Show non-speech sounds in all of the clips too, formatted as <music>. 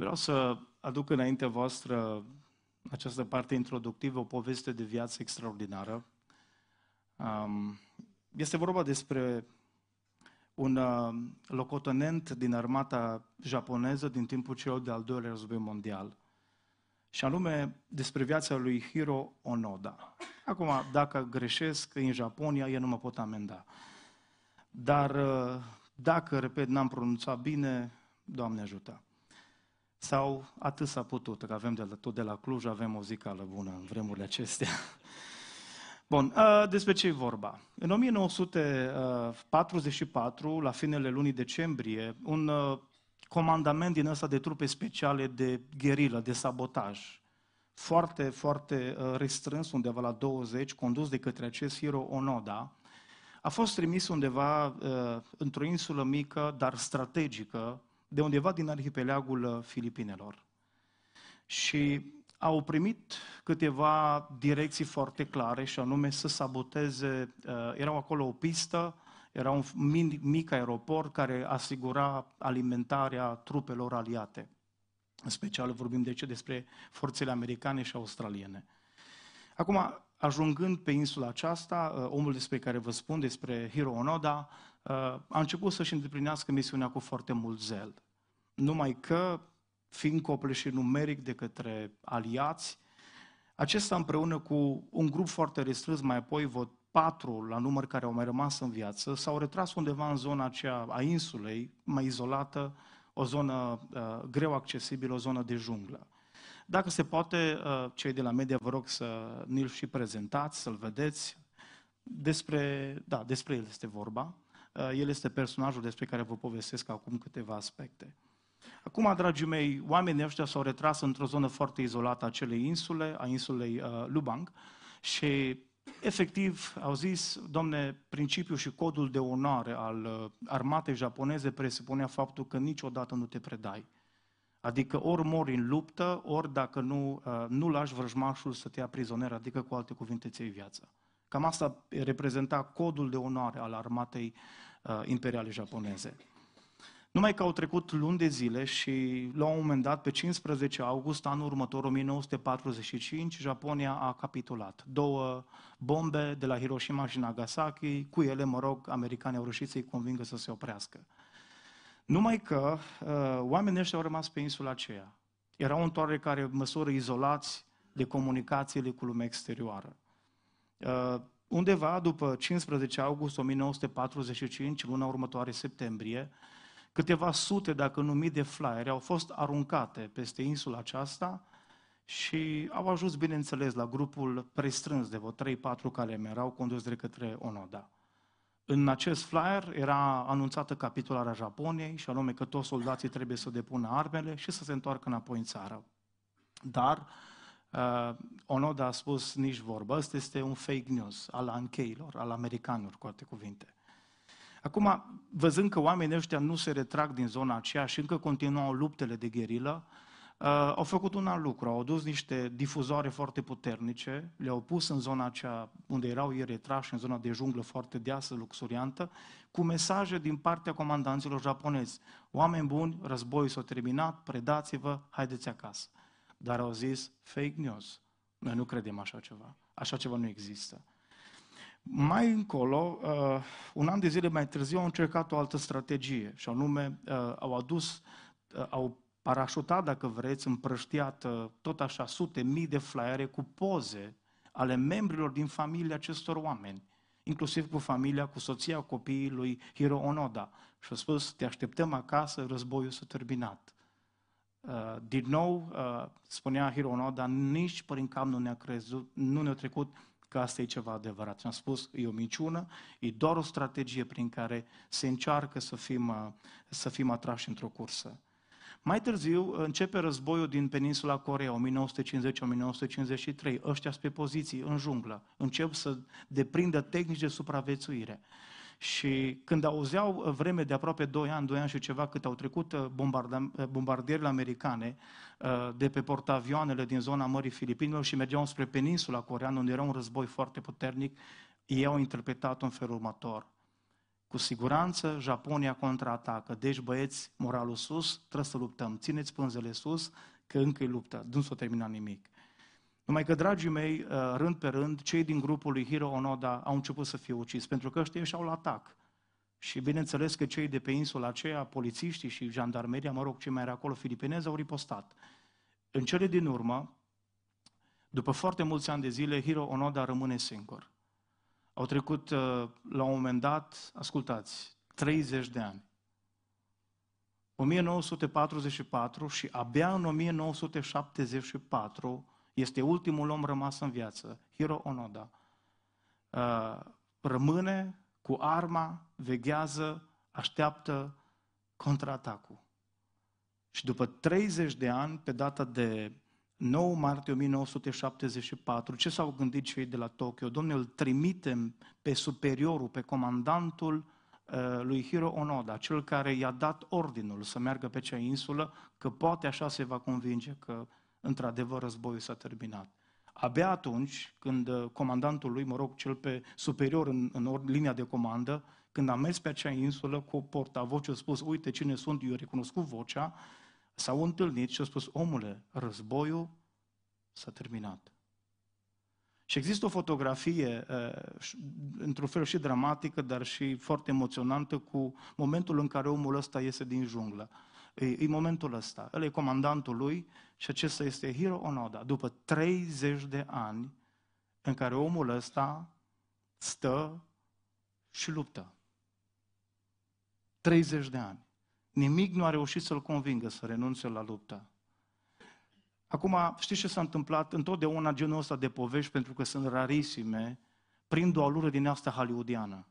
Vreau să aduc înainte voastră această parte introductivă, o poveste de viață extraordinară. Este vorba despre un uh, locotenent din armata japoneză din timpul celor de-al doilea război mondial. Și anume despre viața lui Hiro Onoda. Acum, dacă greșesc în Japonia, eu nu mă pot amenda. Dar uh, dacă, repet, n-am pronunțat bine, Doamne ajută. Sau atât s-a putut, că avem de la, tot de la Cluj, avem o zicală bună în vremurile acestea. <laughs> Bun, despre ce e vorba? În 1944, la finele lunii decembrie, un comandament din ăsta de trupe speciale de gherilă, de sabotaj, foarte, foarte restrâns, undeva la 20, condus de către acest Hiro Onoda, a fost trimis undeva într-o insulă mică, dar strategică, de undeva din arhipelagul uh, Filipinelor. Și au primit câteva direcții foarte clare și anume să saboteze, uh, erau acolo o pistă, era un mic, mic aeroport care asigura alimentarea trupelor aliate. În special vorbim de ce despre forțele americane și australiene. Acum, ajungând pe insula aceasta, uh, omul despre care vă spun, despre Hiro Onoda, uh, a început să-și îndeplinească misiunea cu foarte mult zel. Numai că, fiind copleșit numeric de către aliați, acesta împreună cu un grup foarte restrâns, mai apoi văd patru la număr care au mai rămas în viață, s-au retras undeva în zona aceea a insulei, mai izolată, o zonă uh, greu accesibilă, o zonă de junglă. Dacă se poate, uh, cei de la media vă rog să ni-l și prezentați, să-l vedeți. Despre, da, despre el este vorba. Uh, el este personajul despre care vă povestesc acum câteva aspecte. Acum, dragii mei, oamenii ăștia s-au retras într-o zonă foarte izolată a acelei insule, a insulei uh, Lubang, și efectiv au zis, domne, principiul și codul de onoare al uh, armatei japoneze presupunea faptul că niciodată nu te predai. Adică ori mori în luptă, ori dacă nu, uh, nu lași vrăjmașul să te ia prizoner, adică cu alte cuvinte ți viața. Cam asta reprezenta codul de onoare al armatei uh, imperiale japoneze. Numai că au trecut luni de zile și la un moment dat, pe 15 august anul următor, 1945, Japonia a capitulat. Două bombe de la Hiroshima și Nagasaki, cu ele, mă rog, americanii au reușit să-i convingă să se oprească. Numai că uh, oamenii ăștia au rămas pe insula aceea. Erau în care măsură izolați de comunicațiile cu lumea exterioară. Uh, undeva după 15 august 1945, luna următoare septembrie, Câteva sute, dacă nu mii de flyere au fost aruncate peste insula aceasta și au ajuns, bineînțeles, la grupul prestrâns de vreo 3-4 care erau condus de către Onoda. În acest flyer era anunțată capitularea Japoniei și anume că toți soldații trebuie să depună armele și să se întoarcă înapoi în țară. Dar uh, Onoda a spus nici vorbă, ăsta este un fake news al ancheilor, al americanilor, cu alte cuvinte. Acum, văzând că oamenii ăștia nu se retrag din zona aceea și încă continuau luptele de gherilă, uh, au făcut un alt lucru, au adus niște difuzoare foarte puternice, le-au pus în zona aceea unde erau ei retrași, în zona de junglă foarte deasă, luxuriantă, cu mesaje din partea comandanților japonezi. Oameni buni, războiul s-a terminat, predați-vă, haideți acasă. Dar au zis fake news. Noi nu credem așa ceva. Așa ceva nu există. Mai încolo, uh, un an de zile mai târziu, au încercat o altă strategie și anume uh, au adus, uh, au parașutat, dacă vreți, împrăștiat tot așa sute mii de flyere cu poze ale membrilor din familia acestor oameni, inclusiv cu familia, cu soția, copiii lui Hiro Onoda. Și au spus, te așteptăm acasă, războiul s-a terminat. Din nou, spunea Hiro Onoda, nici prin cap nu ne-a, crezut, nu ne-a trecut că asta e ceva adevărat. am spus, e o minciună, e doar o strategie prin care se încearcă să fim, uh, să fim atrași într-o cursă. Mai târziu începe războiul din peninsula Corea, 1950-1953. Ăștia pe poziții în junglă. Încep să deprindă tehnici de supraviețuire. Și când auzeau uh, vreme de aproape 2 ani, 2 ani și ceva, cât au trecut uh, uh, bombardierile americane de pe portavioanele din zona Mării Filipinelor și mergeau spre peninsula coreană, unde era un război foarte puternic, ei au interpretat în felul următor. Cu siguranță Japonia contraatacă. Deci, băieți, moralul sus, trebuie să luptăm. Țineți pânzele sus, că încă e luptă. Nu s-a terminat nimic. Numai că, dragii mei, uh, rând pe rând, cei din grupul lui Hiro Onoda au început să fie ucis, pentru că ăștia ieșeau la atac. Și bineînțeles că cei de pe insula aceea, polițiștii și jandarmeria, mă rog, ce mai era acolo, filipinezi, au ripostat. În cele din urmă, după foarte mulți ani de zile, Hiro Onoda rămâne singur. Au trecut, uh, la un moment dat, ascultați, 30 de ani. 1944 și abia în 1974 este ultimul om rămas în viață, Hiro Onoda. Uh, rămâne cu arma, veghează, așteaptă contraatacul. Și după 30 de ani, pe data de 9 martie 1974, ce s-au gândit cei de la Tokyo? Domnule, îl trimitem pe superiorul, pe comandantul uh, lui Hiro Onoda, cel care i-a dat ordinul să meargă pe cea insulă, că poate așa se va convinge că într-adevăr războiul s-a terminat. Abia atunci, când uh, comandantul lui, mă rog, cel pe superior în, în linia de comandă, când a mers pe acea insulă cu o portavoce, a spus, uite cine sunt, eu recunoscut vocea, s-au întâlnit și au spus, omule, războiul s-a terminat. Și există o fotografie, uh, într-un fel și dramatică, dar și foarte emoționantă, cu momentul în care omul ăsta iese din junglă. E, e momentul ăsta. El e comandantul lui și acesta este Hiro Onoda. După 30 de ani în care omul ăsta stă și luptă. 30 de ani. Nimic nu a reușit să-l convingă să renunțe la luptă. Acum, știți ce s-a întâmplat? Întotdeauna genul ăsta de povești, pentru că sunt rarisime, prind o alură din asta hollywoodiană.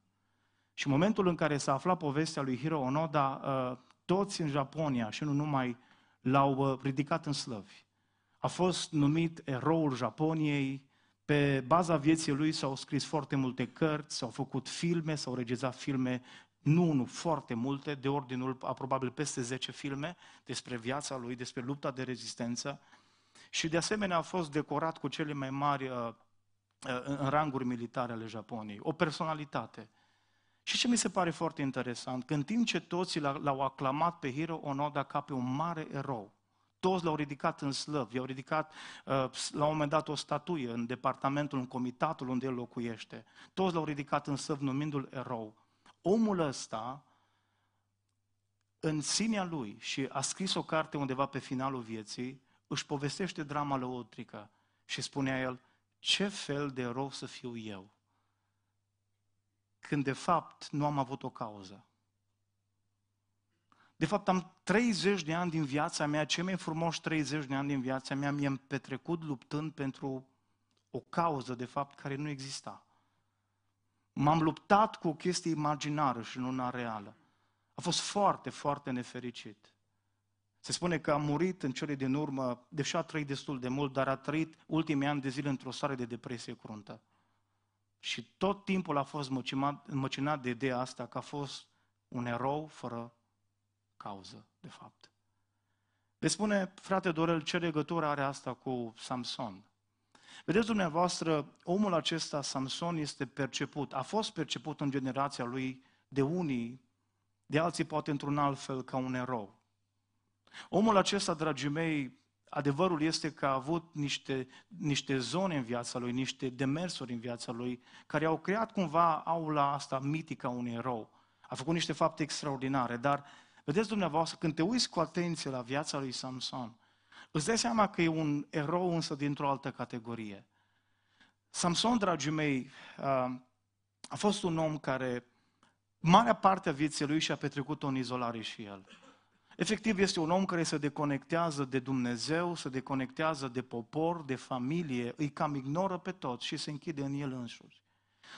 Și în momentul în care s-a aflat povestea lui Hiro Onoda, uh, toți în Japonia și nu numai l-au uh, ridicat în slăvi. A fost numit eroul Japoniei, pe baza vieții lui s-au scris foarte multe cărți, s-au făcut filme, s-au regizat filme, nu, nu, foarte multe, de ordinul a probabil peste 10 filme despre viața lui, despre lupta de rezistență și de asemenea a fost decorat cu cele mai mari uh, uh, în ranguri militare ale Japoniei. O personalitate. Și ce mi se pare foarte interesant, că în timp ce toți l-au aclamat pe Hiro Onoda ca pe un mare erou, toți l-au ridicat în slăv, i-au ridicat uh, la un moment dat o statuie în departamentul, în comitatul unde el locuiește. Toți l-au ridicat în slăv numindu-l erou. Omul ăsta, în sinea lui, și a scris o carte undeva pe finalul vieții, își povestește drama lăutrică și spunea el, ce fel de erou să fiu eu? Când de fapt nu am avut o cauză. De fapt, am 30 de ani din viața mea, cei mai frumoși 30 de ani din viața mea, mi-am petrecut luptând pentru o cauză, de fapt, care nu exista. M-am luptat cu o chestie imaginară și nu una reală. A fost foarte, foarte nefericit. Se spune că a murit în cele din urmă, deși a trăit destul de mult, dar a trăit ultimii ani de zile într-o stare de depresie cruntă. Și tot timpul a fost măcinat, măcinat de ideea asta că a fost un erou fără cauză, de fapt. Le spune, frate Dorel, ce legătură are asta cu Samson? Vedeți dumneavoastră, omul acesta, Samson, este perceput, a fost perceput în generația lui de unii, de alții poate într-un alt fel, ca un erou. Omul acesta, dragii mei, Adevărul este că a avut niște, niște zone în viața lui, niște demersuri în viața lui, care au creat cumva aula asta mitică a unui erou. A făcut niște fapte extraordinare, dar vedeți dumneavoastră, când te uiți cu atenție la viața lui Samson, îți dai seama că e un erou însă dintr-o altă categorie. Samson, dragii mei, a fost un om care marea parte a vieții lui și-a petrecut-o în izolare și el. Efectiv, este un om care se deconectează de Dumnezeu, se deconectează de popor, de familie, îi cam ignoră pe toți și se închide în el însuși.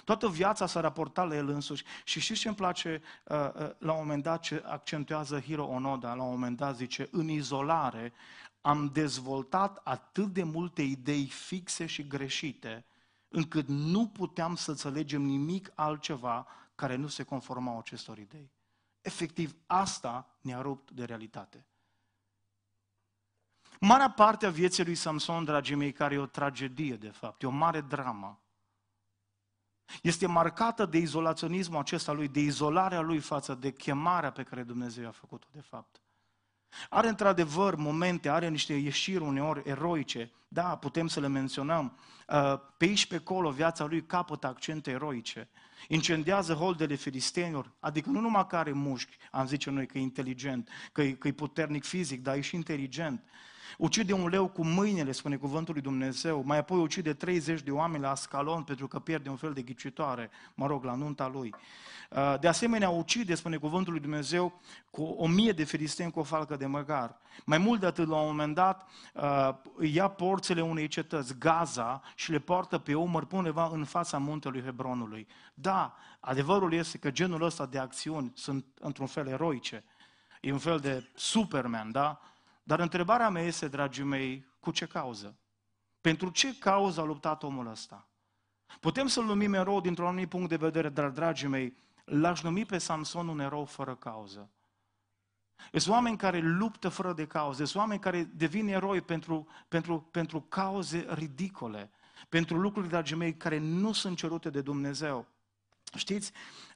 Toată viața s-a raportat la el însuși și știți ce îmi place uh, uh, la un moment dat ce accentuează Hiro Onoda, la un moment dat zice, în izolare am dezvoltat atât de multe idei fixe și greșite, încât nu puteam să înțelegem nimic altceva care nu se conformau acestor idei. Efectiv, asta ne-a rupt de realitate. Marea parte a vieții lui Samson, dragii mei, care e o tragedie, de fapt, e o mare dramă. Este marcată de izolaționismul acesta lui, de izolarea lui față de chemarea pe care Dumnezeu a făcut-o de fapt. Are într-adevăr momente, are niște ieșiri uneori eroice, da, putem să le menționăm. Uh, pe aici, pe acolo, viața lui capătă accente eroice. Incendiază holdele filistenilor, adică nu numai că are mușchi, am zice noi că e inteligent, că e, că e puternic fizic, dar e și inteligent. Ucide un leu cu mâinile, spune cuvântul lui Dumnezeu, mai apoi ucide 30 de oameni la Ascalon pentru că pierde un fel de ghicitoare, mă rog, la nunta lui. Uh, de asemenea, ucide, spune cuvântul lui Dumnezeu, cu o mie de filisteni cu o falcă de măgar. Mai mult de atât, la un moment dat, uh, ia porțile unei cetăți, Gaza, și le poartă pe umăr până undeva în fața muntelui Hebronului. Da, adevărul este că genul ăsta de acțiuni sunt într-un fel eroice. E un fel de Superman, da? Dar întrebarea mea este, dragii mei, cu ce cauză? Pentru ce cauză a luptat omul ăsta? Putem să-l numim erou dintr-un anumit punct de vedere, dar, dragii mei, l-aș numi pe Samson un erou fără cauză. Sunt oameni care luptă fără de cauze, sunt oameni care devin eroi pentru, pentru, pentru cauze ridicole, pentru lucruri, dragii mei, care nu sunt cerute de Dumnezeu. Știți,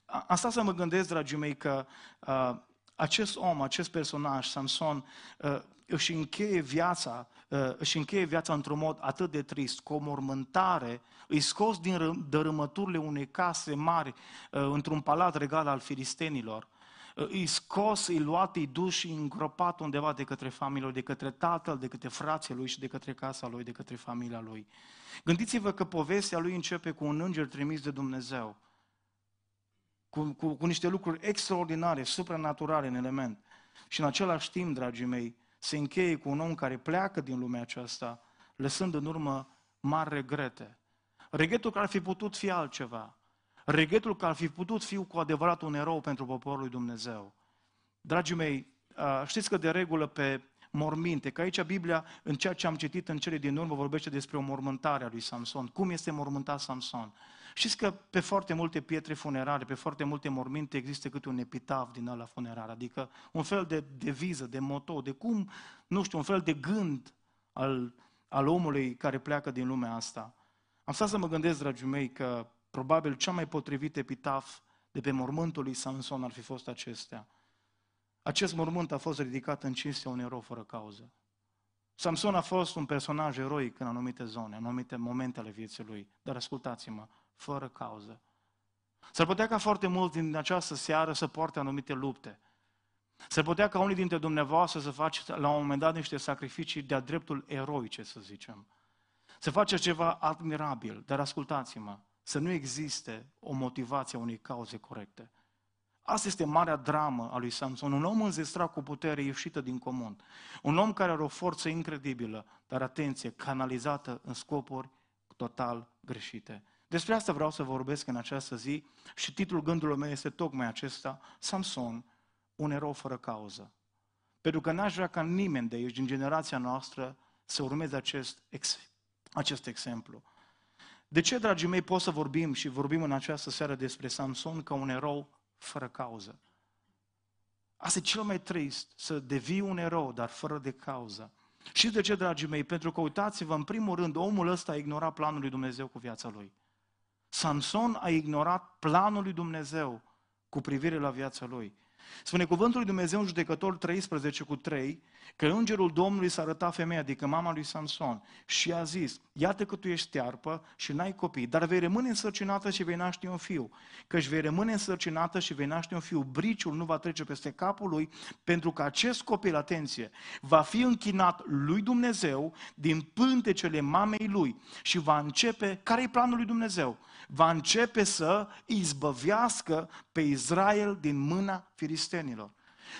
asta să mă gândesc, dragii mei, că uh, acest om, acest personaj, Samson, uh, își încheie viața, uh, își încheie viața într-un mod atât de trist, cu o mormântare, îi scos din dărâmăturile unei case mari uh, într-un palat regal al filistenilor, uh, îi scos, îi luat, îi dus și îngropat undeva de către familie, de către tatăl, de către frații lui și de către casa lui, de către familia lui. Gândiți-vă că povestea lui începe cu un înger trimis de Dumnezeu, cu, cu, cu niște lucruri extraordinare, supranaturale în element. Și în același timp, dragii mei, se încheie cu un om care pleacă din lumea aceasta, lăsând în urmă mari regrete. Regretul că ar fi putut fi altceva. Regretul că ar fi putut fi cu adevărat un erou pentru poporul lui Dumnezeu. Dragii mei, știți că de regulă pe morminte, că aici Biblia, în ceea ce am citit în cele din urmă, vorbește despre o mormântare a lui Samson. Cum este mormântat Samson? Știți că pe foarte multe pietre funerare, pe foarte multe morminte există câte un epitaf din ăla funerar, adică un fel de deviză, de moto, de cum, nu știu, un fel de gând al, al omului care pleacă din lumea asta. Am stat să mă gândesc, dragii mei, că probabil cea mai potrivit epitaf de pe mormântul lui Samson ar fi fost acestea. Acest mormânt a fost ridicat în cinstea unui erou fără cauză. Samson a fost un personaj eroic în anumite zone, în anumite momente ale vieții lui. Dar ascultați-mă, fără cauză. S-ar putea ca foarte mulți din această seară să poarte anumite lupte. S-ar putea ca unii dintre dumneavoastră să faceți la un moment dat niște sacrificii de-a dreptul eroice, să zicem. Să faceți ceva admirabil, dar ascultați-mă, să nu existe o motivație a unei cauze corecte. Asta este marea dramă a lui Samson. Un om înzestrat cu putere ieșită din comun. Un om care are o forță incredibilă, dar atenție, canalizată în scopuri total greșite. Despre asta vreau să vorbesc în această zi și titlul gândului meu este tocmai acesta, Samson, un erou fără cauză. Pentru că n-aș vrea ca nimeni de aici, din generația noastră, să urmeze acest, ex, acest exemplu. De ce, dragii mei, pot să vorbim și vorbim în această seară despre Samson ca un erou fără cauză? Asta e cel mai trist, să devii un erou, dar fără de cauză. Și de ce, dragii mei? Pentru că, uitați-vă, în primul rând, omul ăsta a ignorat planul lui Dumnezeu cu viața lui. Samson a ignorat planul lui Dumnezeu cu privire la viața lui. Spune cuvântul lui Dumnezeu în judecător 13 cu 3 că îngerul Domnului s-a arătat femeia, adică mama lui Samson, și a zis, iată că tu ești tearpă și n-ai copii, dar vei rămâne însărcinată și vei naște un fiu. Căci vei rămâne însărcinată și vei naște un fiu. Briciul nu va trece peste capul lui, pentru că acest copil, atenție, va fi închinat lui Dumnezeu din pântecele mamei lui și va începe, care e planul lui Dumnezeu? Va începe să izbăvească pe Israel din mâna filistenilor.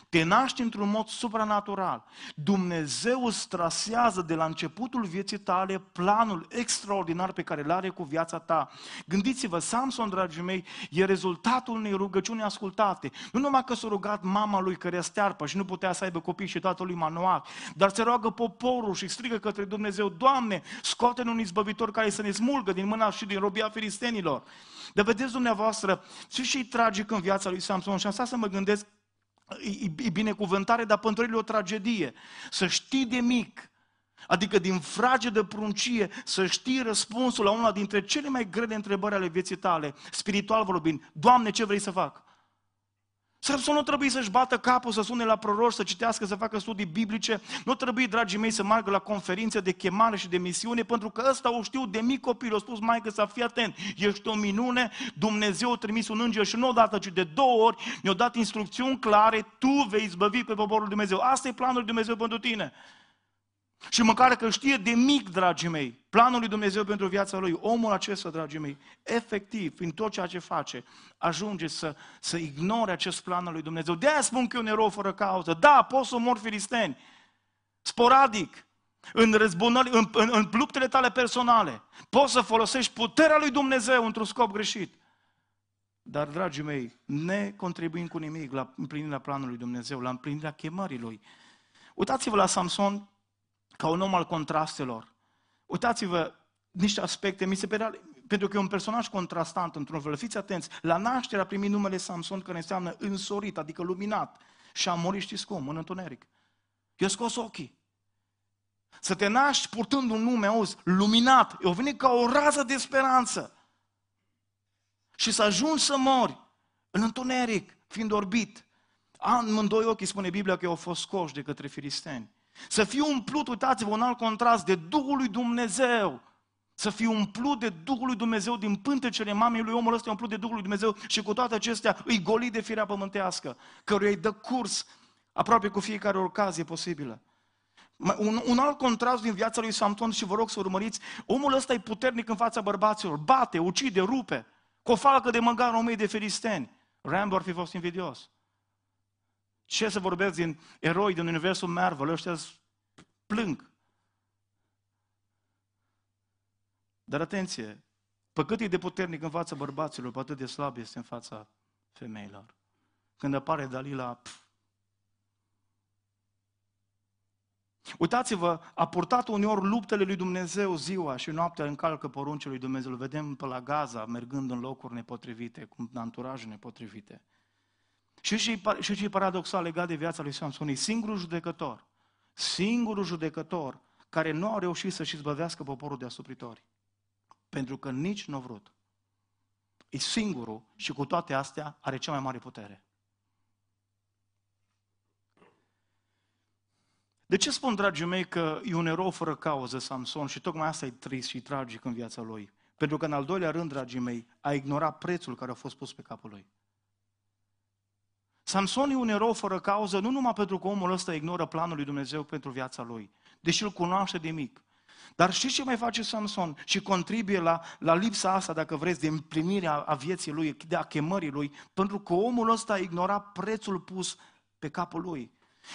Te naști într-un mod supranatural. Dumnezeu îți trasează de la începutul vieții tale planul extraordinar pe care îl are cu viața ta. Gândiți-vă, Samson, dragii mei, e rezultatul unei rugăciuni ascultate. Nu numai că s-a rugat mama lui care stearpă și nu putea să aibă copii și tatăl lui Manoah, dar se roagă poporul și strigă către Dumnezeu, Doamne, scoate-ne un izbăvitor care să ne smulgă din mâna și din robia filistenilor. Dar vedeți dumneavoastră, și și tragic în viața lui Samson și asta să mă gândesc e, e binecuvântare, dar pentru el e o tragedie. Să știi de mic Adică din frage de pruncie să știi răspunsul la una dintre cele mai grele întrebări ale vieții tale, spiritual vorbind. Doamne, ce vrei să fac? Să nu trebuie să-și bată capul, să sune la proroși, să citească, să facă studii biblice. Nu trebuie, dragii mei, să meargă la conferințe de chemare și de misiune, pentru că ăsta o știu de mic copil. O spus mai că să fii atent, ești o minune, Dumnezeu a trimis un înger și nu odată, ci de două ori ne-a dat instrucțiuni clare, tu vei izbăvi pe poporul Dumnezeu. Asta e planul lui Dumnezeu pentru tine. Și măcar că știe de mic, dragii mei, planul lui Dumnezeu pentru viața lui, omul acesta, dragii mei, efectiv, prin tot ceea ce face, ajunge să, să ignore acest plan al lui Dumnezeu. De-aia spun că e un erou fără cauză. Da, poți să mor filisteni, sporadic, în, răzbunări, în, în, în luptele tale personale. Poți să folosești puterea lui Dumnezeu într-un scop greșit. Dar, dragii mei, ne contribuim cu nimic la împlinirea planului lui Dumnezeu, la împlinirea chemării lui. Uitați-vă la Samson, ca un om al contrastelor. Uitați-vă niște aspecte, mi se părea, pentru că e un personaj contrastant într-un fel. Fiți atenți, la naștere a primit numele Samson, care înseamnă însorit, adică luminat. Și a murit, știți cum, în întuneric. I-a scos ochii. Să te naști purtând un nume, auzi, luminat, i-a venit ca o rază de speranță. Și să ajungi să mori în întuneric, fiind orbit. Amândoi ochii, spune Biblia, că au fost scoși de către filisteni. Să fiu umplut, uitați-vă, un alt contrast, de Duhul lui Dumnezeu. Să fiu umplut de Duhul lui Dumnezeu din pântecele mamei lui omul ăsta, umplut de Duhul lui Dumnezeu și cu toate acestea îi goli de firea pământească, căruia îi dă curs aproape cu fiecare ocazie posibilă. Un, un alt contrast din viața lui Samson și vă rog să urmăriți, omul ăsta e puternic în fața bărbaților, bate, ucide, rupe, cu o falcă de măgar o mie de filisteni. Rambo ar fi fost invidios. Ce să vorbesc din eroi din universul Marvel, ăștia plâng. Dar atenție, pe cât e de puternic în fața bărbaților, pe atât de slab este în fața femeilor. Când apare Dalila, pf. Uitați-vă, a purtat uneori luptele lui Dumnezeu ziua și noaptea încalcă poruncile lui Dumnezeu. Îl vedem pe la Gaza, mergând în locuri nepotrivite, cu anturaje nepotrivite. Și și, și ce paradoxal legat de viața lui Samson, e singurul judecător, singurul judecător care nu a reușit să-și izbăvească poporul de asupritori. Pentru că nici nu a vrut. E singurul și cu toate astea are cea mai mare putere. De ce spun, dragii mei, că e un erou fără cauză Samson și tocmai asta e trist și tragic în viața lui? Pentru că, în al doilea rând, dragii mei, a ignorat prețul care a fost pus pe capul lui. Samson e un erou fără cauză, nu numai pentru că omul ăsta ignoră planul lui Dumnezeu pentru viața lui, deși îl cunoaște de mic. Dar știți ce mai face Samson? Și contribuie la, la lipsa asta, dacă vreți, de împlinirea a vieții lui, de a chemării lui, pentru că omul ăsta a ignorat prețul pus pe capul lui.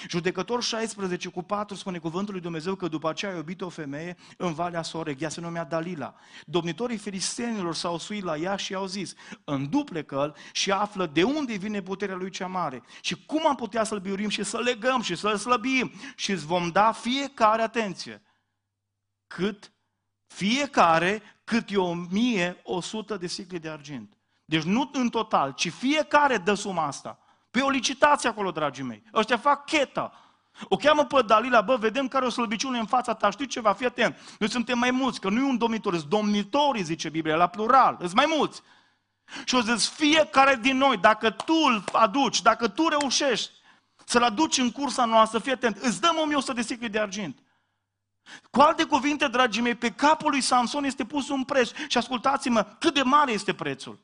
Judecător 16 cu 4 spune cuvântul lui Dumnezeu că după aceea a iubit o femeie în Valea Soreg, ea se numea Dalila. Domnitorii filistenilor s-au suit la ea și au zis, înduplecă-l și află de unde vine puterea lui cea mare și cum am putea să-l biurim și să legăm și să-l slăbim și îți vom da fiecare atenție. Cât? Fiecare cât e o mie o sută de sicli de argint. Deci nu în total, ci fiecare dă suma asta. Pe o licitație acolo, dragii mei. Ăștia fac cheta. O cheamă pe Dalila, bă, vedem care o slăbiciune în fața ta, știi ceva, fii atent. Noi suntem mai mulți, că nu e un domnitor, sunt domnitorii, zice Biblia, la plural, sunt mai mulți. Și o zis, fiecare din noi, dacă tu îl aduci, dacă tu reușești să-l aduci în cursa noastră, fii atent, îți dăm 1100 de sicli de argint. Cu alte cuvinte, dragii mei, pe capul lui Samson este pus un preț. Și ascultați-mă, cât de mare este prețul.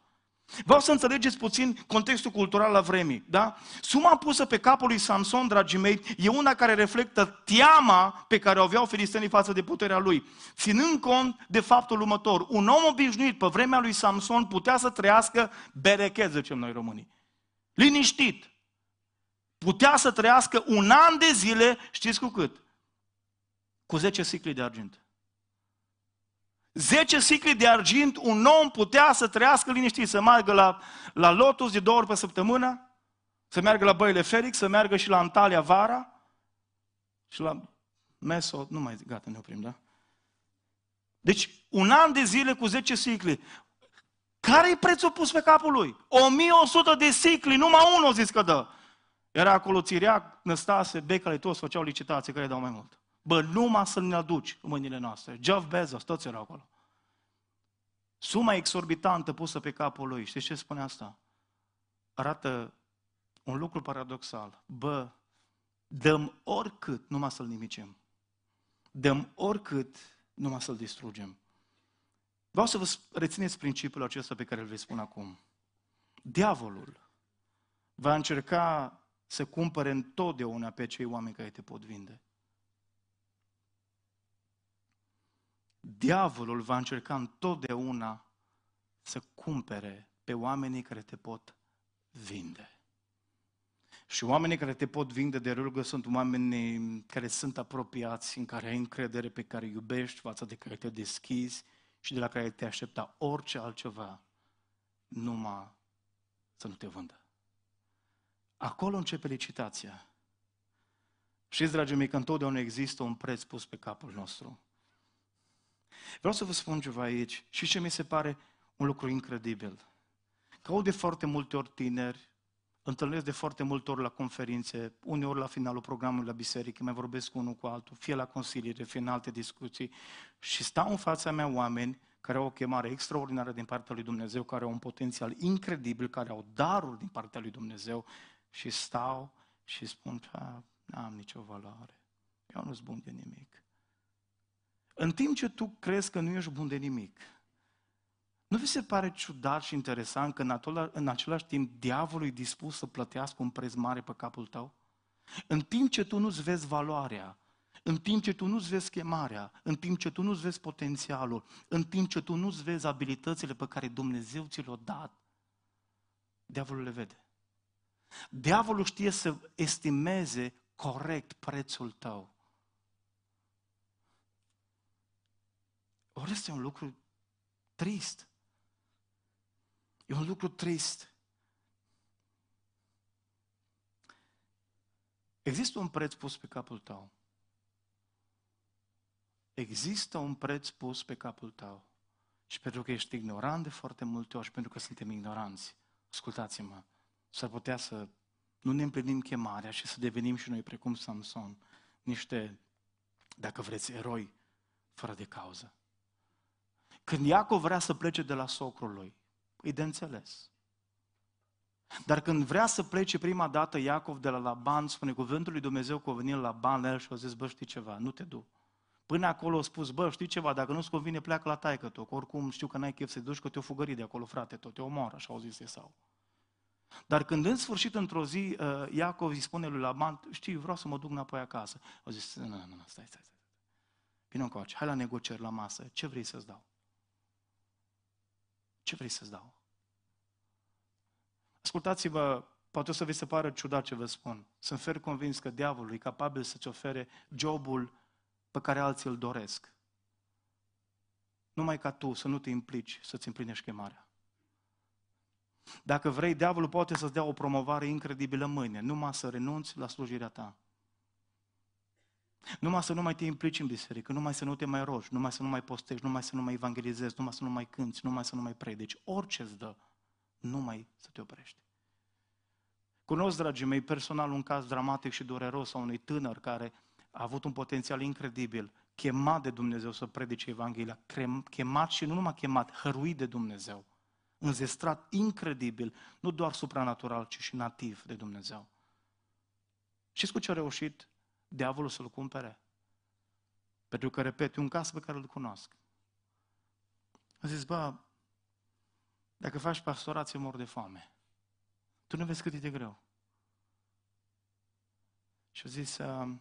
Vreau să înțelegeți puțin contextul cultural la vremii, da? Suma pusă pe capul lui Samson, dragii mei, e una care reflectă teama pe care o aveau filistenii față de puterea lui. Ținând cont de faptul următor, un om obișnuit pe vremea lui Samson putea să trăiască berechet, zicem noi românii. Liniștit. Putea să trăiască un an de zile, știți cu cât? Cu 10 sicli de argint. 10 sicli de argint, un om putea să trăiască liniștit, să meargă la, la Lotus de două ori pe săptămână, să meargă la băile Felix, să meargă și la Antalya vara și la Meso, nu mai zic, gata, ne oprim, da? Deci, un an de zile cu 10 sicli. Care e prețul pus pe capul lui? 1100 de sicli, numai unul zis că dă. Era acolo Țiriac, Năstase, Becale, toți făceau licitații, care dau mai mult. Bă, numai să ne aduci în mâinile noastre. Jeff Bezos, toți erau acolo. Suma exorbitantă pusă pe capul lui. Știți ce spune asta? Arată un lucru paradoxal. Bă, dăm oricât numai să-l nimicem. Dăm oricât numai să-l distrugem. Vreau să vă rețineți principiul acesta pe care îl vei spune acum. Diavolul va încerca să cumpere întotdeauna pe cei oameni care te pot vinde. Diavolul va încerca întotdeauna să cumpere pe oamenii care te pot vinde. Și oamenii care te pot vinde de rugă sunt oameni care sunt apropiați, în care ai încredere, pe care iubești, față de care te deschizi și de la care te aștepta orice altceva, numai să nu te vândă. Acolo începe licitația. Știți, dragii mei, că întotdeauna există un preț pus pe capul nostru. Vreau să vă spun ceva aici și ce mi se pare un lucru incredibil. Că au de foarte multe ori tineri, întâlnesc de foarte multe ori la conferințe, uneori la finalul programului la biserică, mai vorbesc cu unul cu altul, fie la consiliere, fie în alte discuții și stau în fața mea oameni care au o chemare extraordinară din partea lui Dumnezeu, care au un potențial incredibil, care au daruri din partea lui Dumnezeu și stau și spun, nu am nicio valoare, eu nu sunt bun de nimic. În timp ce tu crezi că nu ești bun de nimic, nu vi se pare ciudat și interesant că în, atola, în același timp diavolul e dispus să plătească un preț mare pe capul tău? În timp ce tu nu-ți vezi valoarea, în timp ce tu nu-ți vezi chemarea, în timp ce tu nu-ți vezi potențialul, în timp ce tu nu-ți vezi abilitățile pe care Dumnezeu ți le-a dat, diavolul le vede. Diavolul știe să estimeze corect prețul tău. Ori este un lucru trist. E un lucru trist. Există un preț pus pe capul tău. Există un preț pus pe capul tău. Și pentru că ești ignorant de foarte multe ori și pentru că suntem ignoranți, ascultați-mă, s-ar putea să nu ne împlinim chemarea și să devenim și noi precum Samson, niște, dacă vreți, eroi fără de cauză. Când Iacov vrea să plece de la socrul lui, e de înțeles. Dar când vrea să plece prima dată Iacov de la Laban, spune cuvântul lui Dumnezeu că a venit la Laban la el și a zis, bă, știi ceva, nu te du. Până acolo a spus, bă, știi ceva, dacă nu-ți convine, pleacă la taică tu, că oricum știu că n-ai chef să duci, că te-o fugări de acolo, frate, tot, te omoară, așa au zis Esau. Dar când în sfârșit, într-o zi, uh, Iacov îi spune lui Laban, știi, vreau să mă duc înapoi acasă. Au zis, nu, nu, nu, stai, stai, stai. Vino încoace, hai la negocieri la masă, ce vrei să-ți dau? Ce vrei să-ți dau? Ascultați-vă, poate o să vi se pară ciudat ce vă spun. Sunt fer convins că diavolul e capabil să-ți ofere jobul pe care alții îl doresc. Numai ca tu să nu te implici să-ți împlinești chemarea. Dacă vrei, diavolul poate să-ți dea o promovare incredibilă mâine, numai să renunți la slujirea ta. Numai să nu mai te implici în biserică, numai să nu te mai rogi, numai să nu mai postești, numai să nu mai evangelizezi, numai să nu mai cânți, numai să nu mai predici. Orice îți dă, numai să te oprești. Cunosc, dragii mei, personal un caz dramatic și dureros a unui tânăr care a avut un potențial incredibil, chemat de Dumnezeu să predice Evanghelia, chemat și nu numai chemat, hăruit de Dumnezeu, înzestrat incredibil, nu doar supranatural, ci și nativ de Dumnezeu. Și cu ce a reușit? Diavolul să-l cumpere. Pentru că, repet, e un caz pe care îl cunosc. A zis, bă, dacă faci pastorație, mor de foame. Tu nu vezi cât e de greu. Și a zis, uh,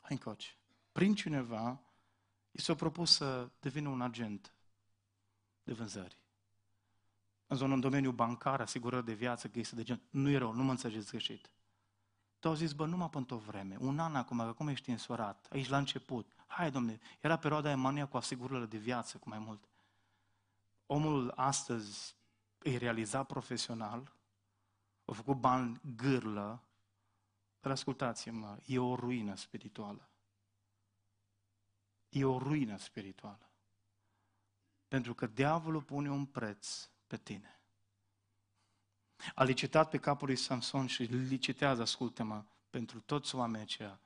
hai încoci. Prin cineva, i s-a propus să devină un agent de vânzări. În zonă, în domeniul bancar, asigurări de viață, că este de gen. Nu e rău, nu mă înțelegeți greșit. Tu au zis, bă, numai pentru o vreme, un an acum, că acum ești însorat, aici la început. Hai, domne, era perioada Emanuia cu asigurările de viață, cu mai mult. Omul astăzi e realizat profesional, a făcut bani gârlă, dar ascultați-mă, e o ruină spirituală. E o ruină spirituală. Pentru că diavolul pune un preț pe tine. A licitat pe capul lui Samson și licitează, ascultă-mă, pentru toți oamenii aceia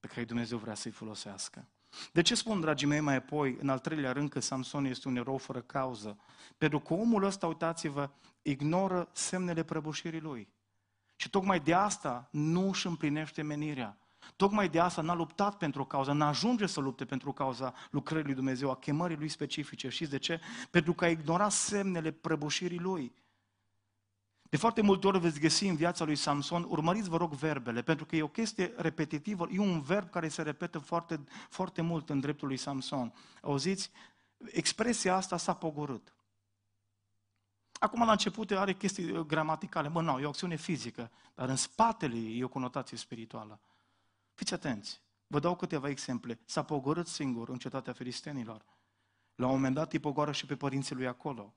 pe care Dumnezeu vrea să-i folosească. De ce spun, dragii mei, mai apoi, în al treilea rând, că Samson este un erou fără cauză? Pentru că omul ăsta, uitați-vă, ignoră semnele prăbușirii lui. Și tocmai de asta nu își împlinește menirea. Tocmai de asta n-a luptat pentru o cauză, n-ajunge să lupte pentru cauza lucrării lui Dumnezeu, a chemării lui specifice. Știți de ce? Pentru că a ignorat semnele prăbușirii lui. De foarte multe ori veți găsi în viața lui Samson, urmăriți vă rog verbele, pentru că e o chestie repetitivă, e un verb care se repetă foarte, foarte mult în dreptul lui Samson. Auziți? Expresia asta s-a pogorât. Acum la început are chestii gramaticale, mă, nu, e o acțiune fizică, dar în spatele e o conotație spirituală. Fiți atenți, vă dau câteva exemple. S-a pogorât singur în cetatea filistenilor. La un moment dat îi pogoară și pe părinții lui acolo.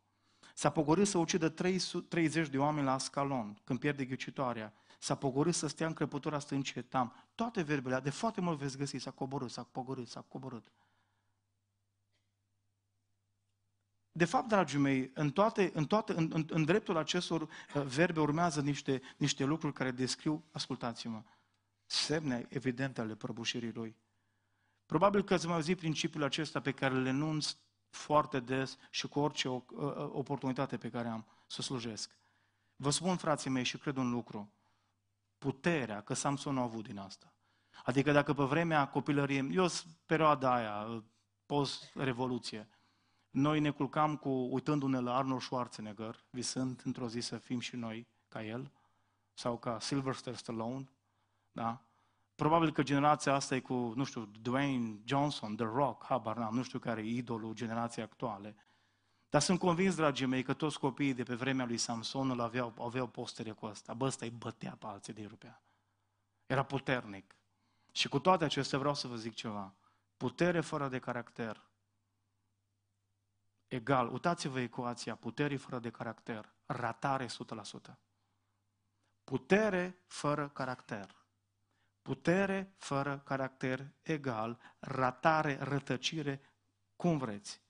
S-a pogorât să ucidă 30 de oameni la Ascalon, când pierde ghicitoarea. S-a pogorât să stea în crăpătura stâncii Etam. Toate verbele, de foarte mult veți găsi, s-a coborât, s-a pogorât, s-a coborât. De fapt, dragii mei, în, toate, în, toate, în, în, în dreptul acestor uh, verbe urmează niște, niște lucruri care descriu, ascultați-mă, semne evidente ale prăbușirii lui. Probabil că ați mai auzit principiul acesta pe care le enunț foarte des și cu orice uh, uh, oportunitate pe care am să slujesc. Vă spun, frații mei, și cred un lucru. Puterea, că Samson a avut din asta. Adică dacă pe vremea copilăriei, eu perioada aia, post-revoluție, noi ne culcam cu, uitându-ne la Arnold Schwarzenegger, visând într-o zi să fim și noi ca el, sau ca Sylvester Stallone, da? Probabil că generația asta e cu, nu știu, Dwayne Johnson, The Rock, habar n-am, nu știu care e idolul generației actuale. Dar sunt convins, dragii mei, că toți copiii de pe vremea lui Samson îl aveau, aveau postere cu asta. Bă, ăsta îi bătea pe alții de rupea. Era puternic. Și cu toate acestea vreau să vă zic ceva. Putere fără de caracter. Egal. Uitați-vă ecuația. Putere fără de caracter. Ratare 100%. Putere fără caracter. Putere fără caracter egal, ratare, rătăcire, cum vreți.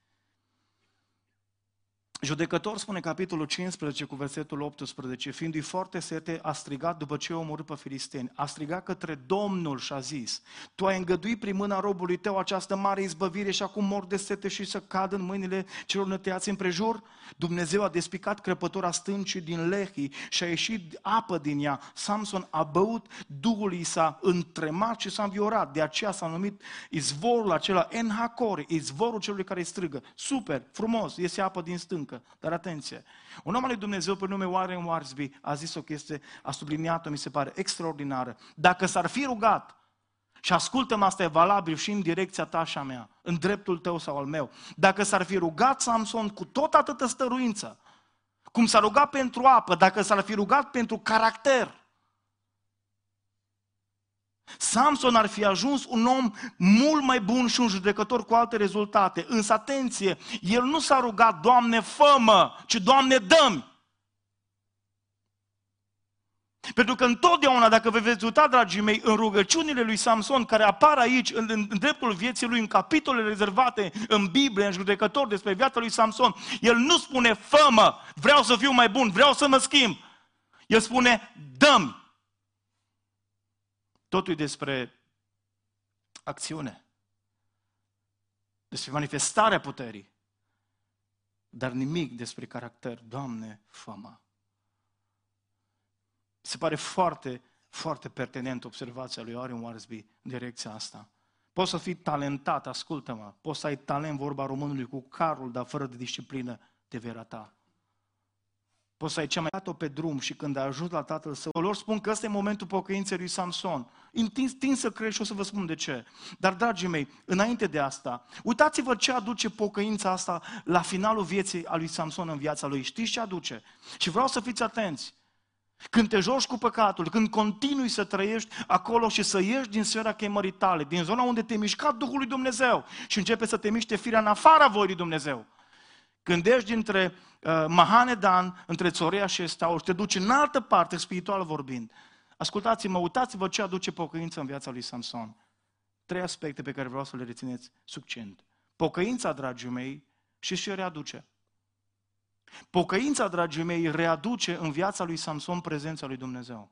Judecător spune capitolul 15 cu versetul 18, fiindu-i foarte sete, a strigat după ce a omorât pe filisteni. A strigat către Domnul și a zis, Tu ai îngăduit prin mâna robului tău această mare izbăvire și acum mor de sete și să cad în mâinile celor năteați împrejur? Dumnezeu a despicat crăpătura stâncii din Lehi și a ieșit apă din ea. Samson a băut, Duhul i s-a întremat și s-a înviorat. De aceea s-a numit izvorul acela Enhacor, izvorul celui care strigă. Super, frumos, iese apă din stâncă muncă. Dar atenție, un om al lui Dumnezeu pe nume Warren Warsby a zis o chestie, a subliniat-o, mi se pare, extraordinară. Dacă s-ar fi rugat, și ascultă-mă, asta e valabil și în direcția ta și a mea, în dreptul tău sau al meu. Dacă s-ar fi rugat Samson cu tot atâtă stăruință, cum s-a rugat pentru apă, dacă s-ar fi rugat pentru caracter, Samson ar fi ajuns un om mult mai bun și un judecător cu alte rezultate. Însă, atenție, el nu s-a rugat, Doamne, fămă, ci Doamne, dă pentru că întotdeauna, dacă vă veți uita, dragii mei, în rugăciunile lui Samson, care apar aici, în, în dreptul vieții lui, în capitolele rezervate în Biblie, în judecător despre viața lui Samson, el nu spune, fămă, vreau să fiu mai bun, vreau să mă schimb. El spune, dă Totul e despre acțiune, despre manifestarea puterii, dar nimic despre caracter. Doamne, fama. Se pare foarte, foarte pertinent observația lui Warren Warsby în direcția asta. Poți să fii talentat, ascultă-mă, poți să ai talent, vorba românului, cu carul, dar fără de disciplină te vei rata. Poți să ai cea mai dat-o pe drum și când a ajuns la tatăl său, lor spun că ăsta e momentul pocăinței lui Samson. Tin să crezi și o să vă spun de ce. Dar, dragii mei, înainte de asta, uitați-vă ce aduce pocăința asta la finalul vieții a lui Samson în viața lui. Știți ce aduce? Și vreau să fiți atenți. Când te joci cu păcatul, când continui să trăiești acolo și să ieși din sfera chemării tale, din zona unde te mișca Duhul lui Dumnezeu și începe să te miște firea în afara voii lui Dumnezeu. Când ești dintre uh, Mahanedan, între Țorea și Estaur, te duci în altă parte, spiritual vorbind. Ascultați-mă, uitați-vă ce aduce pocăința în viața lui Samson. Trei aspecte pe care vreau să le rețineți succint. Pocăința, dragii mei, și ce readuce? Pocăința, dragii mei, readuce în viața lui Samson prezența lui Dumnezeu.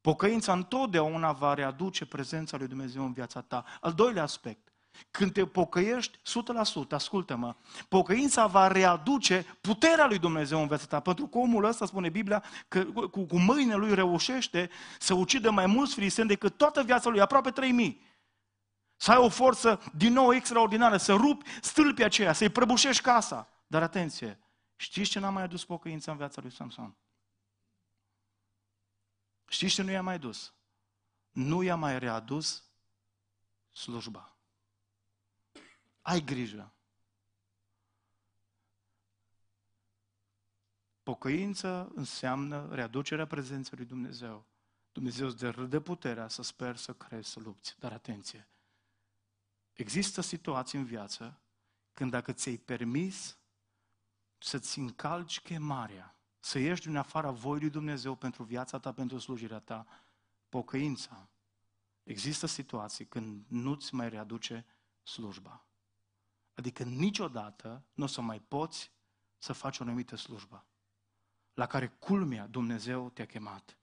Pocăința întotdeauna va readuce prezența lui Dumnezeu în viața ta. Al doilea aspect. Când te pocăiești 100%, ascultă-mă, pocăința va readuce puterea lui Dumnezeu în viața ta. Pentru că omul ăsta, spune Biblia, că cu, cu mâinile lui reușește să ucidă mai mulți filiseni decât toată viața lui, aproape 3000. Să ai o forță din nou extraordinară, să rupi stâlpii aceea, să-i prăbușești casa. Dar atenție, știți ce n-a mai adus pocăința în viața lui Samson? Știți ce nu i-a mai dus? Nu i-a mai readus slujba. Ai grijă. Pocăință înseamnă readucerea prezenței lui Dumnezeu. Dumnezeu îți dă puterea să sper, să crezi, să lupți. Dar atenție! Există situații în viață când dacă ți-ai permis să-ți încalci chemarea, să ieși din afara voii lui Dumnezeu pentru viața ta, pentru slujirea ta, pocăința, există situații când nu-ți mai readuce slujba. Adică niciodată nu o să mai poți să faci o anumită slujbă la care culmea Dumnezeu te-a chemat.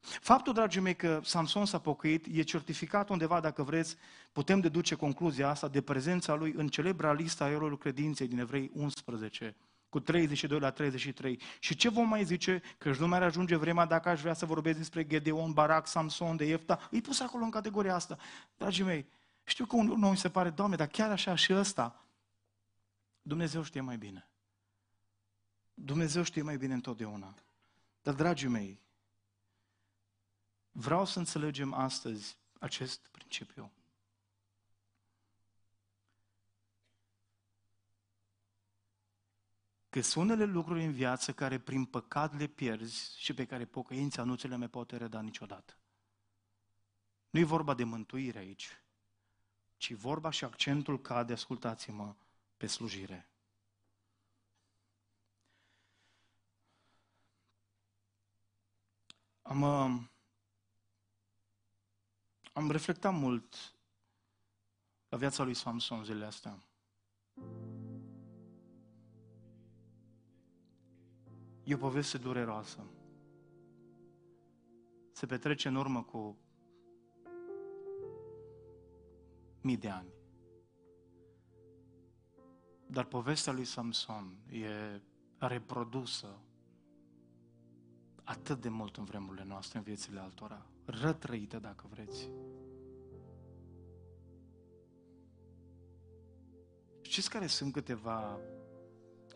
Faptul, dragii mei, că Samson s-a pocăit e certificat undeva, dacă vreți, putem deduce concluzia asta de prezența lui în celebra lista a eroilor credinței din Evrei 11, cu 32 la 33. Și ce vom mai zice? Că nu mai ajunge vremea dacă aș vrea să vorbesc despre Gedeon, Barak, Samson, de Iefta. Îi pus acolo în categoria asta. Dragii mei, știu că unul nu mi se pare, Doamne, dar chiar așa și ăsta, Dumnezeu știe mai bine. Dumnezeu știe mai bine întotdeauna. Dar, dragii mei, vreau să înțelegem astăzi acest principiu. Că sunt unele lucruri în viață care prin păcat le pierzi și pe care pocăința nu ți le mai poate reda niciodată. Nu e vorba de mântuire aici, ci vorba și accentul cade, ascultați-mă, pe slujire. Am, uh, am reflectat mult la viața lui Samson zilele astea. E o poveste dureroasă. Se petrece în urmă cu mii de ani. Dar povestea lui Samson e reprodusă atât de mult în vremurile noastre, în viețile altora, rătrăită dacă vreți. Știți care sunt câteva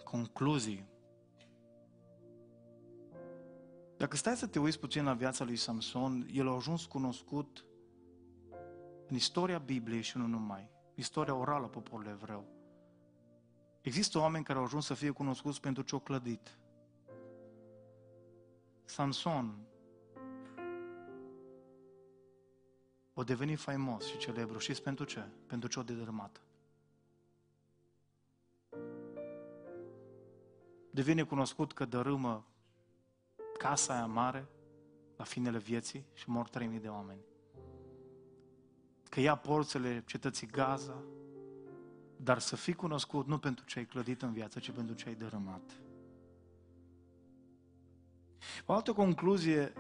concluzii? Dacă stai să te uiți puțin la viața lui Samson, el a ajuns cunoscut în istoria Bibliei și nu numai, istoria orală a poporului evreu. Există oameni care au ajuns să fie cunoscuți pentru ce au clădit. Samson o deveni faimos și celebru. Știți pentru ce? Pentru ce o dedărmat. Devine cunoscut că dărâmă casa aia mare la finele vieții și mor 3000 de oameni că ia porțele cetății Gaza, dar să fii cunoscut nu pentru ce ai clădit în viață, ci pentru ce ai dărâmat. O altă concluzie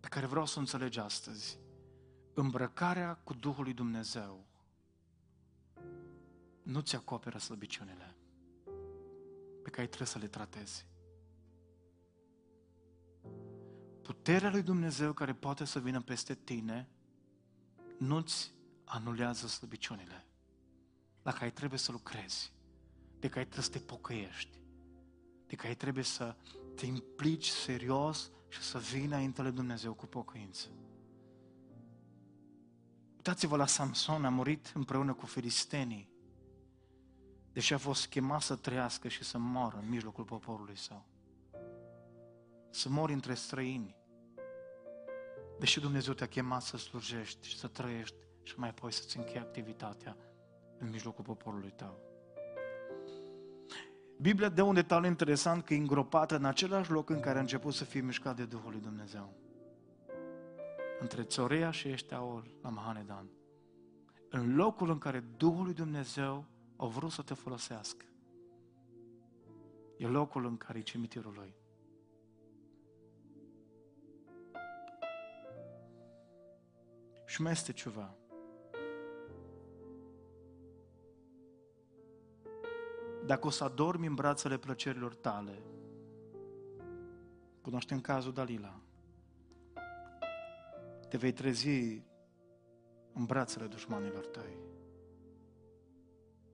pe care vreau să o înțelegi astăzi. Îmbrăcarea cu Duhul lui Dumnezeu nu ți acoperă slăbiciunile pe care trebuie să le tratezi. Puterea lui Dumnezeu care poate să vină peste tine nu-ți anulează slăbiciunile la care trebuie să lucrezi, de care trebuie să te pocăiești, de care trebuie să te implici serios și să vii înainte lui Dumnezeu cu pocăință. Uitați-vă la Samson, a murit împreună cu filistenii, deși a fost chemat să trăiască și să moară în mijlocul poporului său să mori între străini. Deși Dumnezeu te-a chemat să slujești și să trăiești și mai apoi să-ți închei activitatea în mijlocul poporului tău. Biblia dă un detaliu interesant că e îngropată în același loc în care a început să fie mișcat de Duhul lui Dumnezeu. Între Țorea și Eșteaol la Mahanedan. În locul în care Duhul lui Dumnezeu a vrut să te folosească. E locul în care e cimitirul lui. Și mai este ceva. Dacă o să adormi în brațele plăcerilor tale, cunoaștem cazul Dalila, te vei trezi în brațele dușmanilor tăi.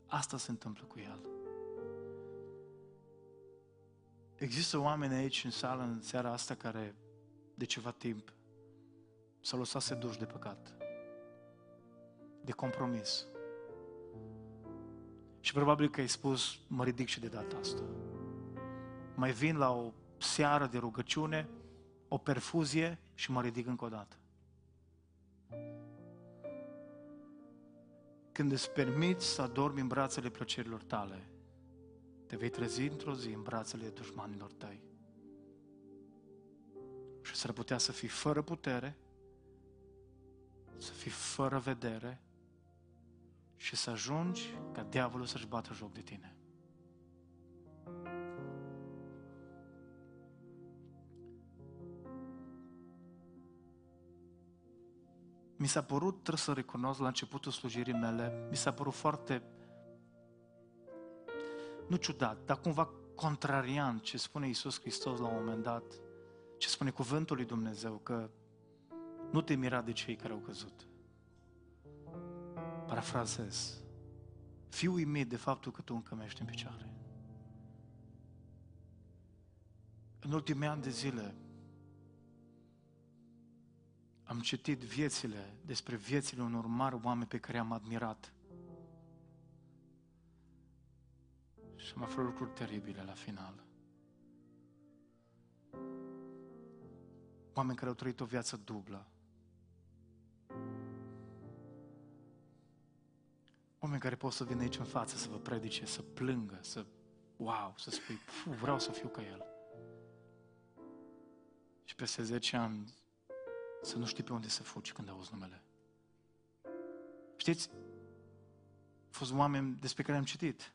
Asta se întâmplă cu el. Există oameni aici în sală în seara asta care de ceva timp s-au lăsat seduși de păcat, de compromis. Și probabil că ai spus, mă ridic și de data asta. Mai vin la o seară de rugăciune, o perfuzie și mă ridic încă o dată. Când îți permiți să adormi în brațele plăcerilor tale, te vei trezi într-o zi în brațele dușmanilor tăi. Și s-ar putea să fii fără putere, să fii fără vedere și să ajungi ca diavolul să-și bată joc de tine. mi s-a părut, trebuie să recunosc, la începutul slujirii mele, mi s-a părut foarte, nu ciudat, dar cumva contrariant ce spune Iisus Hristos la un moment dat, ce spune cuvântul lui Dumnezeu, că nu te mira de cei care au căzut. Parafrazez. Fii uimit de faptul că tu încă mergi în picioare. În ultimii ani de zile, am citit viețile, despre viețile unor mari oameni pe care am admirat. Și am aflat lucruri teribile la final. Oameni care au trăit o viață dublă. Oameni care pot să vină aici în față să vă predice, să plângă, să, wow, să spui, vreau să fiu ca el. Și peste 10 ani să nu știi pe unde să fugi când auzi numele. Știți, au fost oameni despre care am citit.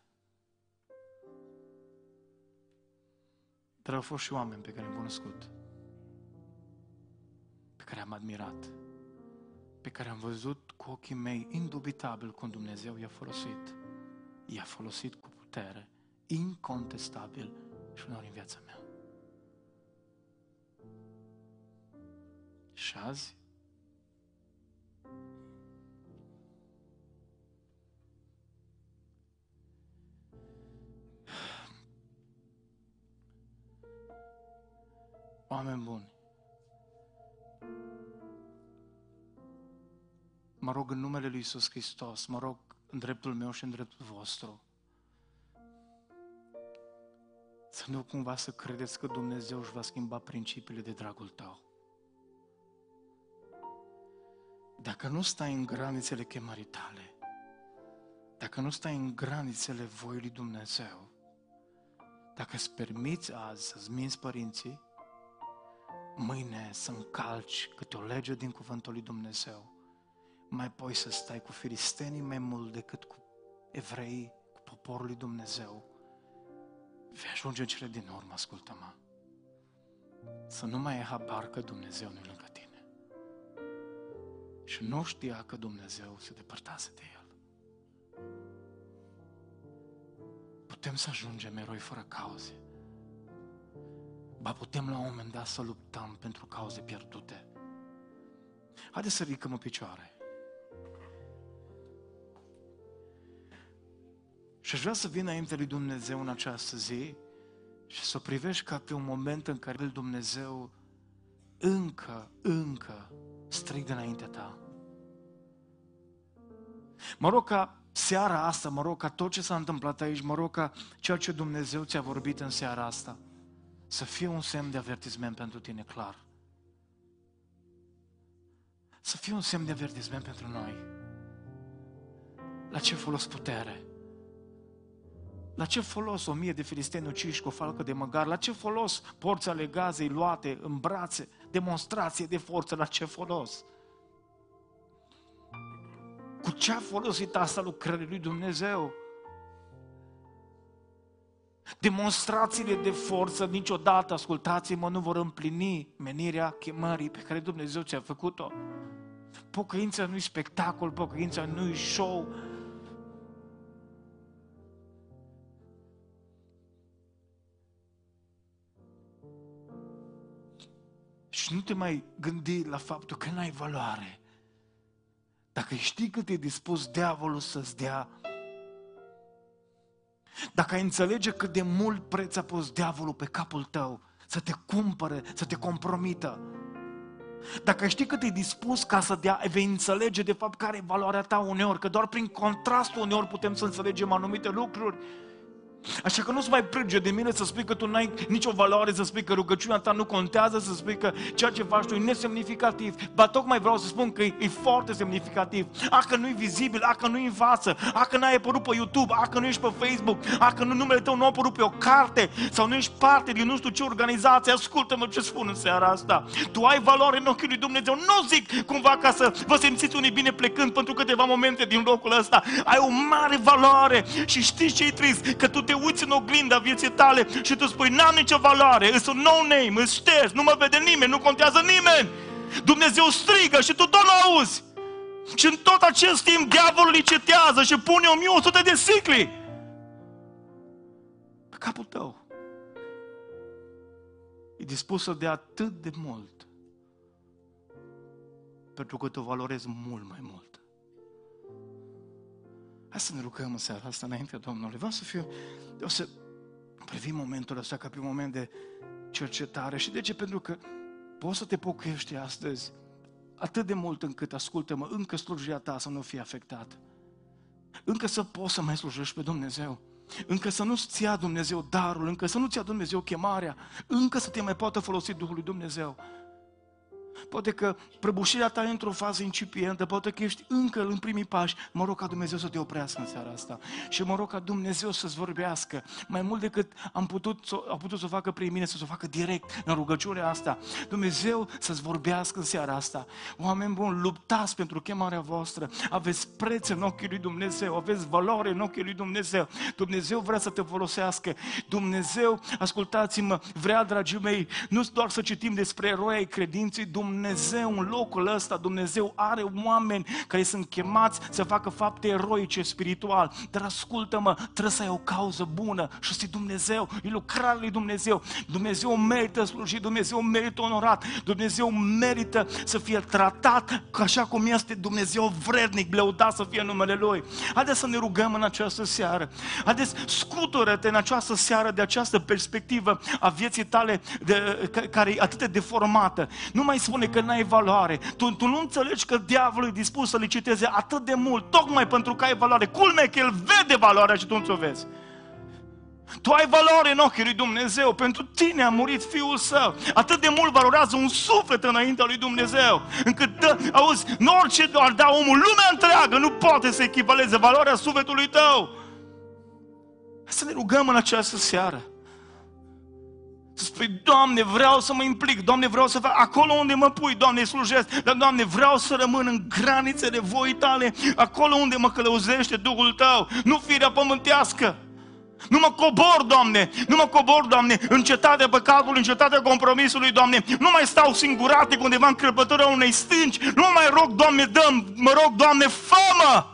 Dar au fost și oameni pe care am cunoscut, pe care am admirat, pe care am văzut cu ochii mei indubitabil cum Dumnezeu i-a folosit. I-a folosit cu putere, incontestabil și uneori în viața mea. Și azi? Oameni buni, mă rog în numele Lui Iisus Hristos, mă rog în dreptul meu și în dreptul vostru, să nu cumva să credeți că Dumnezeu își va schimba principiile de dragul tău. Dacă nu stai în granițele chemării tale, dacă nu stai în granițele voii lui Dumnezeu, dacă îți permiți azi să-ți minți părinții, mâine să încalci câte o lege din cuvântul lui Dumnezeu, mai poți să stai cu filistenii mai mult decât cu evrei, cu poporul lui Dumnezeu, vei ajunge în cele din urmă, ascultă-mă. Să nu mai ai habar că Dumnezeu nu lângă și nu știa că Dumnezeu se depărtase de el. Putem să ajungem eroi fără cauze. Ba putem la un moment dat să luptăm pentru cauze pierdute. Haideți să ridicăm în picioare. Și aș vrea să vin înainte lui Dumnezeu în această zi și să o privești ca pe un moment în care Dumnezeu încă, încă strig înaintea ta. Mă rog ca seara asta, mă rog ca tot ce s-a întâmplat aici, mă rog ca ceea ce Dumnezeu ți-a vorbit în seara asta, să fie un semn de avertisment pentru tine clar. Să fie un semn de avertisment pentru noi. La ce folos putere? La ce folos o mie de filisteni uciși cu o falcă de măgar? La ce folos porți ale gazei luate în brațe? Demonstrație de forță, la ce folos? Cu ce a folosit asta lucrării lui Dumnezeu? Demonstrațiile de forță niciodată, ascultați-mă, nu vor împlini menirea chemării pe care Dumnezeu ți-a făcut-o. Pocăința nu-i spectacol, pocăința nu-i show. Și nu te mai gândi la faptul că n-ai valoare. Dacă știi cât e dispus diavolul să-ți dea, dacă ai înțelege cât de mult preț a pus diavolul pe capul tău, să te cumpăre, să te compromită, dacă știi cât e dispus ca să dea, vei înțelege de fapt care e valoarea ta uneori, că doar prin contrastul uneori putem să înțelegem anumite lucruri. Așa că nu-ți mai plânge de mine să spui că tu n-ai nicio valoare, să spui că rugăciunea ta nu contează, să spui că ceea ce faci tu e nesemnificativ. Ba tocmai vreau să spun că e, e foarte semnificativ. A că nu e vizibil, a că nu e în față, a că n-ai apărut pe YouTube, a că nu ești pe Facebook, a că nu, numele tău nu a apărut pe o carte sau nu ești parte din nu știu ce organizație. Ascultă-mă ce spun în seara asta. Tu ai valoare în ochii lui Dumnezeu. Nu zic cumva ca să vă simțiți unii bine plecând pentru câteva momente din locul ăsta. Ai o mare valoare și știți ce e trist? Că tu te uiți în oglinda vieții tale și tu spui, n-am nicio valoare, îs un no-name, îs șters, nu mă vede nimeni, nu contează nimeni. Dumnezeu strigă și tu tot nu auzi. Și în tot acest timp diavolul licetează și pune 1100 de sicli pe capul tău. E dispus să dea atât de mult pentru că te valorezi mult mai mult. Hai să ne rugăm în seara asta înainte Domnului. Vreau să fiu, o să privim momentul ăsta ca pe un moment de cercetare. Și de ce? Pentru că poți să te pocăiești astăzi atât de mult încât, ascultă-mă, încă slujirea ta să nu fie afectată. Încă să poți să mai slujești pe Dumnezeu. Încă să nu-ți ția Dumnezeu darul, încă să nu-ți ia Dumnezeu chemarea, încă să te mai poată folosi Duhul lui Dumnezeu. Poate că prăbușirea ta e într-o fază incipientă, poate că ești încă în primii pași. Mă rog ca Dumnezeu să te oprească în seara asta. Și mă rog ca Dumnezeu să-ți vorbească mai mult decât am putut, a putut să o facă prin mine, să o facă direct în rugăciunea asta. Dumnezeu să-ți vorbească în seara asta. Oameni buni, luptați pentru chemarea voastră. Aveți preț în ochii lui Dumnezeu, aveți valoare în ochii lui Dumnezeu. Dumnezeu vrea să te folosească. Dumnezeu, ascultați-mă, vrea, dragii mei, nu doar să citim despre eroi ai credinței, Dumnezeu Dumnezeu în locul ăsta, Dumnezeu are oameni care sunt chemați să facă fapte eroice spiritual. Dar ascultă-mă, trebuie să ai o cauză bună și să Dumnezeu, e lucrarea lui Dumnezeu. Dumnezeu merită slujit, Dumnezeu merită onorat, Dumnezeu merită să fie tratat așa cum este Dumnezeu vrednic, bleudat să fie numele Lui. Haideți să ne rugăm în această seară. Haideți, scutură-te în această seară de această perspectivă a vieții tale de, care e atât de deformată. Nu mai spune spune că n-ai valoare. Tu, tu nu înțelegi că diavolul e dispus să liciteze atât de mult, tocmai pentru că ai valoare. Culme că el vede valoarea și tu nu ți-o vezi. Tu ai valoare în ochii lui Dumnezeu. Pentru tine a murit Fiul Său. Atât de mult valorează un suflet înaintea lui Dumnezeu. Încât, dă, auzi, în orice doar da omul, lumea întreagă nu poate să echivaleze valoarea sufletului tău. Să ne rugăm în această seară. Să spui, Doamne, vreau să mă implic, Doamne, vreau să fac acolo unde mă pui, Doamne, slujesc, dar Doamne, vreau să rămân în granițele voi tale, acolo unde mă călăuzește Duhul Tău, nu firea pământească. Nu mă cobor, Doamne, nu mă cobor, Doamne, în cetatea păcatului, în cetatea compromisului, Doamne, nu mai stau singuratic undeva în crăpătura unei stânci, nu mă mai rog, Doamne, dăm, mă rog, Doamne, fă-mă!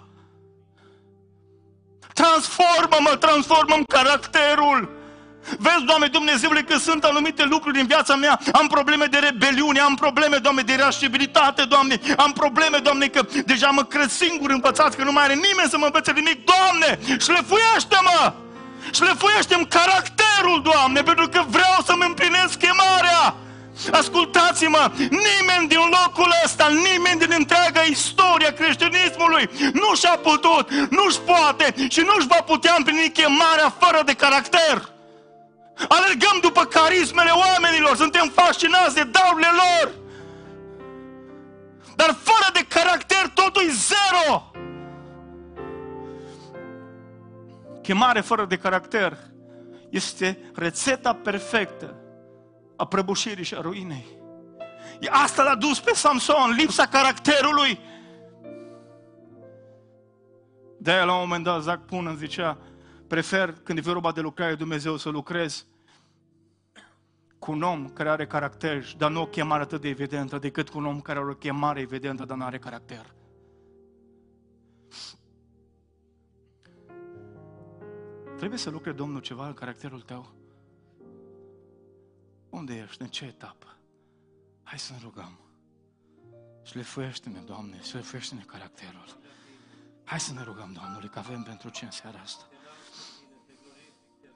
Transformă-mă, transformă-mi caracterul! Vezi, Doamne, Dumnezeule, că sunt anumite lucruri în viața mea. Am probleme de rebeliune, am probleme, Doamne, de irascibilitate, Doamne. Am probleme, Doamne, că deja mă cred singur învățat, că nu mai are nimeni să mă învețe nimic. Doamne, șlefuiește-mă! Șlefuiește-mi caracterul, Doamne, pentru că vreau să-mi împlinesc chemarea. Ascultați-mă, nimeni din locul ăsta, nimeni din întreaga istoria creștinismului nu și-a putut, nu-și poate și nu-și va putea împlini chemarea fără de caracter. Alergăm după carismele oamenilor, suntem fascinați de darurile lor. Dar fără de caracter totul e zero. Chemare fără de caracter este rețeta perfectă a prăbușirii și a ruinei. Asta l-a dus pe Samson, lipsa caracterului. De-aia la un moment dat Zac Punan zicea, prefer când e vorba de lucrare Dumnezeu să lucrez cu un om care are caracter, dar nu o chemare atât de evidentă, decât cu un om care are o chemare evidentă, dar nu are caracter. Trebuie să lucre Domnul ceva în caracterul tău? Unde ești? În ce etapă? Hai să ne rugăm. Și le ne Doamne, și le ne caracterul. Hai să ne rugăm Domnului, că avem pentru ce în seara asta.